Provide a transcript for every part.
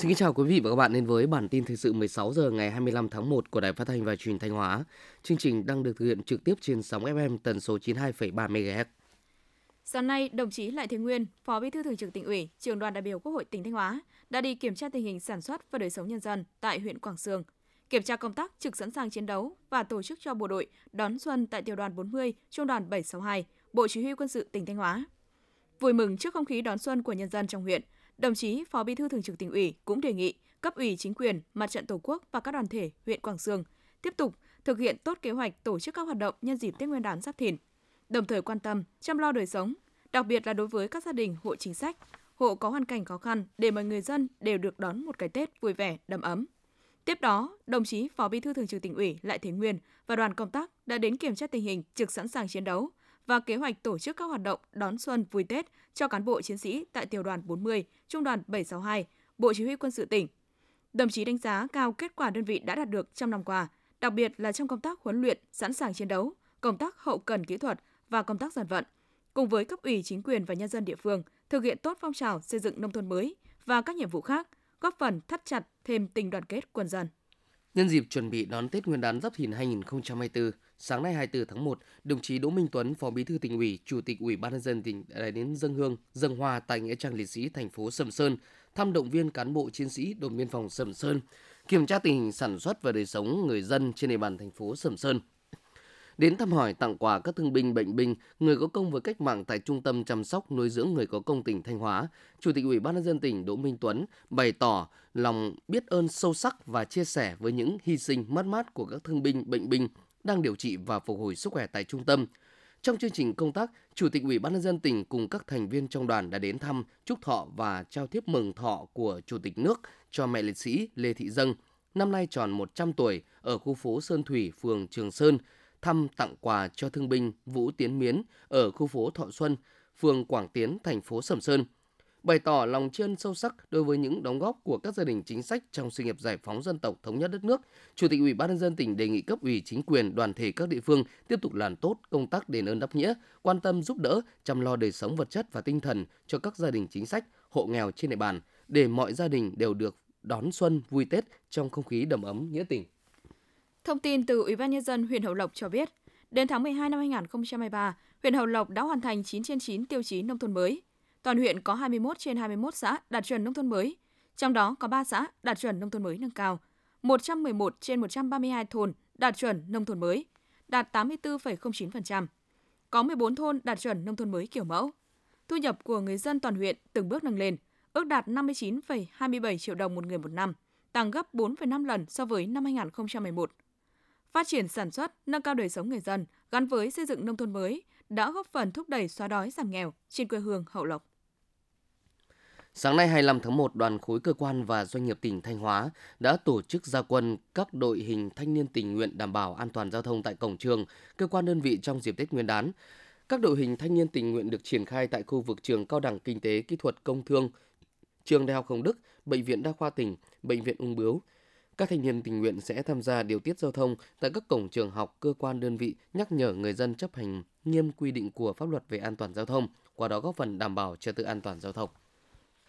Xin kính chào quý vị và các bạn đến với bản tin thời sự 16 giờ ngày 25 tháng 1 của Đài Phát thanh và Truyền thanh Hóa. Chương trình đang được thực hiện trực tiếp trên sóng FM tần số 92,3 MHz. Sáng nay, đồng chí Lại Thế Nguyên, Phó Bí thư Thường trực Tỉnh ủy, Trường đoàn đại biểu Quốc hội tỉnh Thanh Hóa đã đi kiểm tra tình hình sản xuất và đời sống nhân dân tại huyện Quảng Sương, kiểm tra công tác trực sẵn sàng chiến đấu và tổ chức cho bộ đội đón xuân tại tiểu đoàn 40, trung đoàn 762, Bộ Chỉ huy quân sự tỉnh Thanh Hóa. Vui mừng trước không khí đón xuân của nhân dân trong huyện, đồng chí Phó Bí thư Thường trực Tỉnh ủy cũng đề nghị cấp ủy chính quyền, mặt trận Tổ quốc và các đoàn thể huyện Quảng Sương tiếp tục thực hiện tốt kế hoạch tổ chức các hoạt động nhân dịp Tết Nguyên đán Giáp Thìn, đồng thời quan tâm chăm lo đời sống, đặc biệt là đối với các gia đình hộ chính sách, hộ có hoàn cảnh khó khăn để mọi người dân đều được đón một cái Tết vui vẻ, đầm ấm. Tiếp đó, đồng chí Phó Bí thư Thường trực Tỉnh ủy Lại Thế Nguyên và đoàn công tác đã đến kiểm tra tình hình trực sẵn sàng chiến đấu và kế hoạch tổ chức các hoạt động đón xuân vui Tết cho cán bộ chiến sĩ tại tiểu đoàn 40, trung đoàn 762, Bộ Chỉ huy quân sự tỉnh. Đồng chí đánh giá cao kết quả đơn vị đã đạt được trong năm qua, đặc biệt là trong công tác huấn luyện, sẵn sàng chiến đấu, công tác hậu cần kỹ thuật và công tác dân vận, cùng với cấp ủy chính quyền và nhân dân địa phương thực hiện tốt phong trào xây dựng nông thôn mới và các nhiệm vụ khác, góp phần thắt chặt thêm tình đoàn kết quân dân. Nhân dịp chuẩn bị đón Tết Nguyên đán Giáp Thìn 2024, sáng nay 24 tháng 1, đồng chí Đỗ Minh Tuấn, Phó Bí thư tỉnh ủy, Chủ tịch Ủy ban nhân dân tỉnh đã đến dân hương, dân hoa tại nghĩa trang liệt sĩ thành phố Sầm Sơn, thăm động viên cán bộ chiến sĩ đồn biên phòng Sầm Sơn, kiểm tra tình hình sản xuất và đời sống người dân trên địa bàn thành phố Sầm Sơn. Đến thăm hỏi tặng quà các thương binh bệnh binh, người có công với cách mạng tại Trung tâm chăm sóc nuôi dưỡng người có công tỉnh Thanh Hóa, Chủ tịch Ủy ban nhân dân tỉnh Đỗ Minh Tuấn bày tỏ lòng biết ơn sâu sắc và chia sẻ với những hy sinh mất mát của các thương binh bệnh binh đang điều trị và phục hồi sức khỏe tại trung tâm. Trong chương trình công tác, Chủ tịch Ủy ban nhân dân tỉnh cùng các thành viên trong đoàn đã đến thăm, chúc thọ và trao thiếp mừng thọ của Chủ tịch nước cho mẹ liệt sĩ Lê Thị Dâng, năm nay tròn 100 tuổi ở khu phố Sơn Thủy, phường Trường Sơn, thăm tặng quà cho thương binh Vũ Tiến Miến ở khu phố Thọ Xuân, phường Quảng Tiến, thành phố Sầm Sơn – bày tỏ lòng tri ân sâu sắc đối với những đóng góp của các gia đình chính sách trong sự nghiệp giải phóng dân tộc thống nhất đất nước. Chủ tịch Ủy ban nhân dân tỉnh đề nghị cấp ủy chính quyền, đoàn thể các địa phương tiếp tục làm tốt công tác đền ơn đáp nghĩa, quan tâm giúp đỡ, chăm lo đời sống vật chất và tinh thần cho các gia đình chính sách, hộ nghèo trên địa bàn để mọi gia đình đều được đón xuân vui Tết trong không khí đầm ấm nghĩa tình. Thông tin từ Ủy ban nhân dân huyện Hậu Lộc cho biết, đến tháng 12 năm 2023, huyện Hậu Lộc đã hoàn thành 9 trên 9 tiêu chí nông thôn mới Toàn huyện có 21 trên 21 xã đạt chuẩn nông thôn mới, trong đó có 3 xã đạt chuẩn nông thôn mới nâng cao, 111 trên 132 thôn đạt chuẩn nông thôn mới, đạt 84,09%. Có 14 thôn đạt chuẩn nông thôn mới kiểu mẫu. Thu nhập của người dân toàn huyện từng bước nâng lên, ước đạt 59,27 triệu đồng một người một năm, tăng gấp 4,5 lần so với năm 2011. Phát triển sản xuất, nâng cao đời sống người dân gắn với xây dựng nông thôn mới đã góp phần thúc đẩy xóa đói giảm nghèo trên quê hương Hậu Lộc. Sáng nay 25 tháng 1, đoàn khối cơ quan và doanh nghiệp tỉnh Thanh Hóa đã tổ chức gia quân các đội hình thanh niên tình nguyện đảm bảo an toàn giao thông tại cổng trường, cơ quan đơn vị trong dịp Tết Nguyên đán. Các đội hình thanh niên tình nguyện được triển khai tại khu vực trường Cao đẳng Kinh tế Kỹ thuật Công Thương, trường Đại học Hồng Đức, Bệnh viện Đa khoa tỉnh, Bệnh viện Ung Bướu. Các thanh niên tình nguyện sẽ tham gia điều tiết giao thông tại các cổng trường học, cơ quan đơn vị, nhắc nhở người dân chấp hành nghiêm quy định của pháp luật về an toàn giao thông, qua đó góp phần đảm bảo trật tự an toàn giao thông.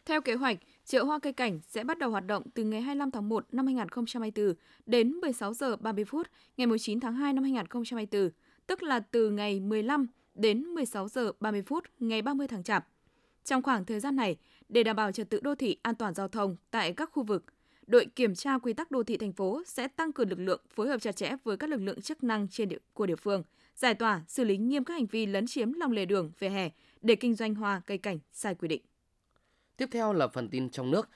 Theo kế hoạch, chợ hoa cây cảnh sẽ bắt đầu hoạt động từ ngày 25 tháng 1 năm 2024 đến 16 giờ 30 phút ngày 19 tháng 2 năm 2024, tức là từ ngày 15 đến 16 giờ 30 phút ngày 30 tháng Chạp. Trong khoảng thời gian này, để đảm bảo trật tự đô thị an toàn giao thông tại các khu vực, đội kiểm tra quy tắc đô thị thành phố sẽ tăng cường lực lượng phối hợp chặt chẽ với các lực lượng chức năng trên địa, của địa phương, giải tỏa, xử lý nghiêm các hành vi lấn chiếm lòng lề đường, vỉa hè để kinh doanh hoa cây cảnh sai quy định. Tiếp theo là phần tin trong nước.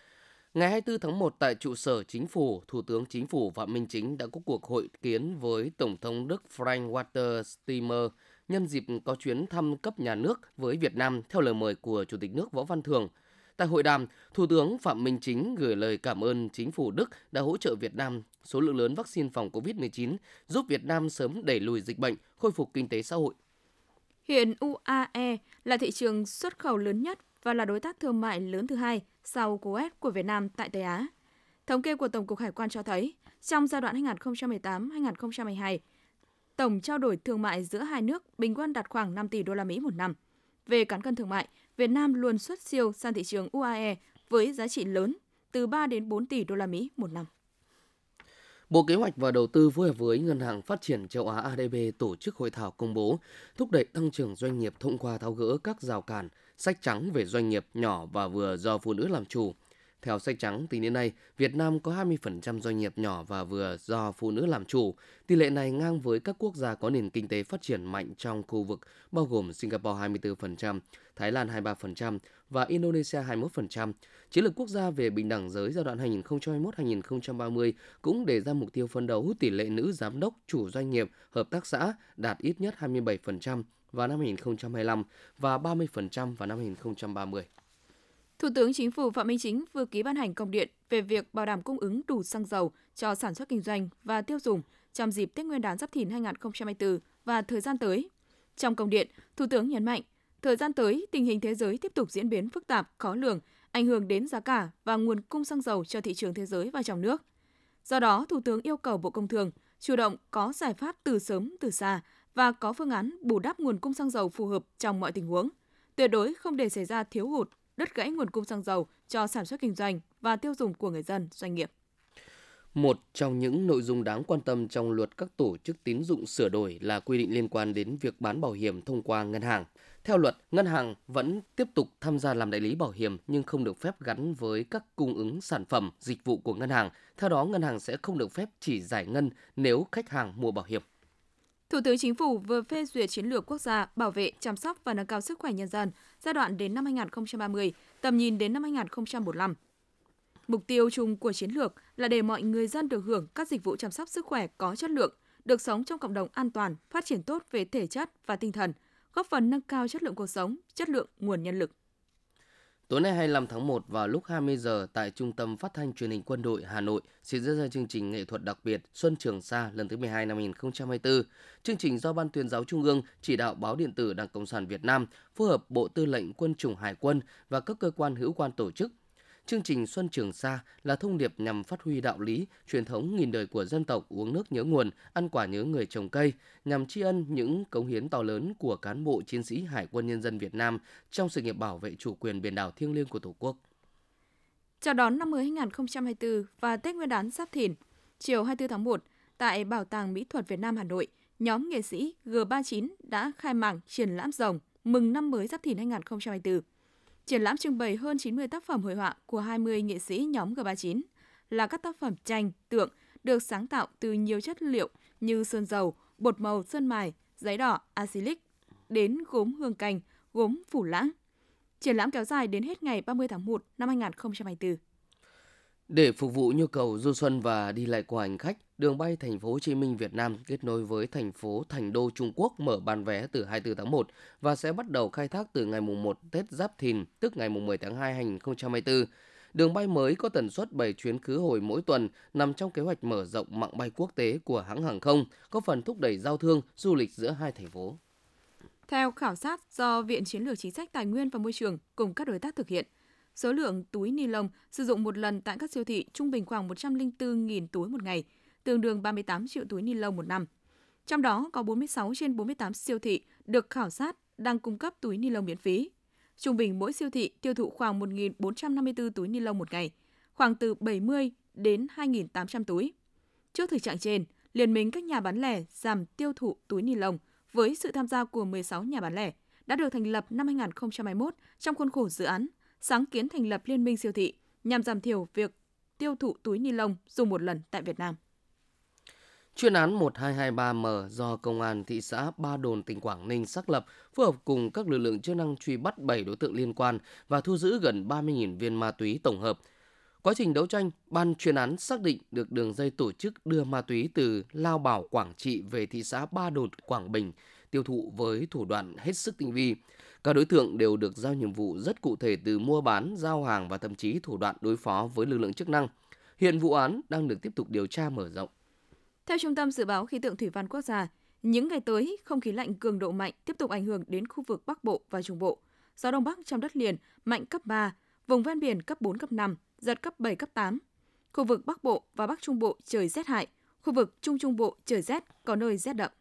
Ngày 24 tháng 1 tại trụ sở chính phủ, Thủ tướng Chính phủ Phạm Minh Chính đã có cuộc hội kiến với Tổng thống Đức Frank Walter Steinmeier nhân dịp có chuyến thăm cấp nhà nước với Việt Nam theo lời mời của Chủ tịch nước Võ Văn Thường. Tại hội đàm, Thủ tướng Phạm Minh Chính gửi lời cảm ơn chính phủ Đức đã hỗ trợ Việt Nam số lượng lớn vaccine phòng COVID-19, giúp Việt Nam sớm đẩy lùi dịch bệnh, khôi phục kinh tế xã hội. Hiện UAE là thị trường xuất khẩu lớn nhất và là đối tác thương mại lớn thứ hai sau Kuwait của Việt Nam tại Tây Á. Thống kê của Tổng cục Hải quan cho thấy, trong giai đoạn 2018-2022, tổng trao đổi thương mại giữa hai nước bình quân đạt khoảng 5 tỷ đô la Mỹ một năm. Về cán cân thương mại, Việt Nam luôn xuất siêu sang thị trường UAE với giá trị lớn, từ 3 đến 4 tỷ đô la Mỹ một năm. Bộ Kế hoạch và Đầu tư phối hợp với Ngân hàng Phát triển châu Á ADB tổ chức hội thảo công bố thúc đẩy tăng trưởng doanh nghiệp thông qua tháo gỡ các rào cản, sách trắng về doanh nghiệp nhỏ và vừa do phụ nữ làm chủ. Theo sách trắng, tính đến nay, Việt Nam có 20% doanh nghiệp nhỏ và vừa do phụ nữ làm chủ. Tỷ lệ này ngang với các quốc gia có nền kinh tế phát triển mạnh trong khu vực, bao gồm Singapore 24%, Thái Lan 23% và Indonesia 21%. Chiến lược quốc gia về bình đẳng giới giai đoạn 2021-2030 cũng đề ra mục tiêu phấn đấu tỷ lệ nữ giám đốc, chủ doanh nghiệp, hợp tác xã đạt ít nhất 27% vào năm 2025 và 30% vào năm 2030. Thủ tướng Chính phủ Phạm Minh Chính vừa ký ban hành công điện về việc bảo đảm cung ứng đủ xăng dầu cho sản xuất kinh doanh và tiêu dùng trong dịp Tết Nguyên đán Giáp Thìn 2024 và thời gian tới. Trong công điện, Thủ tướng nhấn mạnh, thời gian tới tình hình thế giới tiếp tục diễn biến phức tạp, khó lường, ảnh hưởng đến giá cả và nguồn cung xăng dầu cho thị trường thế giới và trong nước. Do đó, Thủ tướng yêu cầu Bộ Công Thương chủ động có giải pháp từ sớm từ xa và có phương án bù đắp nguồn cung xăng dầu phù hợp trong mọi tình huống, tuyệt đối không để xảy ra thiếu hụt đứt gãy nguồn cung xăng dầu cho sản xuất kinh doanh và tiêu dùng của người dân, doanh nghiệp. Một trong những nội dung đáng quan tâm trong luật các tổ chức tín dụng sửa đổi là quy định liên quan đến việc bán bảo hiểm thông qua ngân hàng. Theo luật, ngân hàng vẫn tiếp tục tham gia làm đại lý bảo hiểm nhưng không được phép gắn với các cung ứng sản phẩm, dịch vụ của ngân hàng. Theo đó, ngân hàng sẽ không được phép chỉ giải ngân nếu khách hàng mua bảo hiểm. Thủ tướng Chính phủ vừa phê duyệt chiến lược quốc gia bảo vệ, chăm sóc và nâng cao sức khỏe nhân dân giai đoạn đến năm 2030, tầm nhìn đến năm 2045. Mục tiêu chung của chiến lược là để mọi người dân được hưởng các dịch vụ chăm sóc sức khỏe có chất lượng, được sống trong cộng đồng an toàn, phát triển tốt về thể chất và tinh thần, góp phần nâng cao chất lượng cuộc sống, chất lượng nguồn nhân lực. Tối nay 25 tháng 1 vào lúc 20 giờ tại Trung tâm Phát thanh Truyền hình Quân đội Hà Nội sẽ diễn ra chương trình nghệ thuật đặc biệt Xuân Trường Sa lần thứ 12 năm 2024. Chương trình do Ban tuyên giáo Trung ương chỉ đạo báo điện tử Đảng Cộng sản Việt Nam phối hợp Bộ Tư lệnh Quân chủng Hải quân và các cơ quan hữu quan tổ chức Chương trình Xuân Trường Sa là thông điệp nhằm phát huy đạo lý, truyền thống nghìn đời của dân tộc uống nước nhớ nguồn, ăn quả nhớ người trồng cây, nhằm tri ân những cống hiến to lớn của cán bộ chiến sĩ Hải quân Nhân dân Việt Nam trong sự nghiệp bảo vệ chủ quyền biển đảo thiêng liêng của Tổ quốc. Chào đón năm mới 2024 và Tết Nguyên đán Giáp Thìn, chiều 24 tháng 1, tại Bảo tàng Mỹ thuật Việt Nam Hà Nội, nhóm nghệ sĩ G39 đã khai mạc triển lãm rồng mừng năm mới Giáp Thìn 2024. Triển lãm trưng bày hơn 90 tác phẩm hội họa của 20 nghệ sĩ nhóm G39 là các tác phẩm tranh, tượng được sáng tạo từ nhiều chất liệu như sơn dầu, bột màu sơn mài, giấy đỏ, acrylic đến gốm hương cành, gốm phủ lãng. Triển lãm kéo dài đến hết ngày 30 tháng 1 năm 2024. Để phục vụ nhu cầu du xuân và đi lại của hành khách, đường bay thành phố Hồ Chí Minh Việt Nam kết nối với thành phố Thành Đô Trung Quốc mở bán vé từ 24 tháng 1 và sẽ bắt đầu khai thác từ ngày mùng 1 Tết Giáp Thìn, tức ngày mùng 10 tháng 2 2024. Đường bay mới có tần suất 7 chuyến khứ hồi mỗi tuần nằm trong kế hoạch mở rộng mạng bay quốc tế của hãng hàng không, có phần thúc đẩy giao thương, du lịch giữa hai thành phố. Theo khảo sát do Viện Chiến lược Chính sách Tài nguyên và Môi trường cùng các đối tác thực hiện, Số lượng túi ni lông sử dụng một lần tại các siêu thị trung bình khoảng 104.000 túi một ngày, tương đương 38 triệu túi ni lông một năm. Trong đó có 46 trên 48 siêu thị được khảo sát đang cung cấp túi ni lông miễn phí. Trung bình mỗi siêu thị tiêu thụ khoảng 1.454 túi ni lông một ngày, khoảng từ 70 đến 2.800 túi. Trước thực trạng trên, Liên minh các nhà bán lẻ giảm tiêu thụ túi ni lông với sự tham gia của 16 nhà bán lẻ đã được thành lập năm 2021 trong khuôn khổ dự án sáng kiến thành lập liên minh siêu thị nhằm giảm thiểu việc tiêu thụ túi ni lông dùng một lần tại Việt Nam. Chuyên án 1223M do Công an thị xã Ba Đồn, tỉnh Quảng Ninh xác lập phối hợp cùng các lực lượng chức năng truy bắt 7 đối tượng liên quan và thu giữ gần 30.000 viên ma túy tổng hợp. Quá trình đấu tranh, ban chuyên án xác định được đường dây tổ chức đưa ma túy từ Lao Bảo, Quảng Trị về thị xã Ba Đồn, Quảng Bình tiêu thụ với thủ đoạn hết sức tinh vi. Các đối tượng đều được giao nhiệm vụ rất cụ thể từ mua bán, giao hàng và thậm chí thủ đoạn đối phó với lực lượng chức năng. Hiện vụ án đang được tiếp tục điều tra mở rộng. Theo Trung tâm Dự báo Khí tượng Thủy văn Quốc gia, những ngày tới, không khí lạnh cường độ mạnh tiếp tục ảnh hưởng đến khu vực Bắc Bộ và Trung Bộ. Gió Đông Bắc trong đất liền mạnh cấp 3, vùng ven biển cấp 4, cấp 5, giật cấp 7, cấp 8. Khu vực Bắc Bộ và Bắc Trung Bộ trời rét hại, khu vực Trung Trung Bộ trời rét, có nơi rét đậm.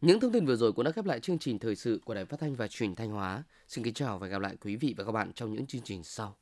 Những thông tin vừa rồi cũng đã khép lại chương trình thời sự của Đài Phát thanh và Truyền thanh Hóa. Xin kính chào và gặp lại quý vị và các bạn trong những chương trình sau.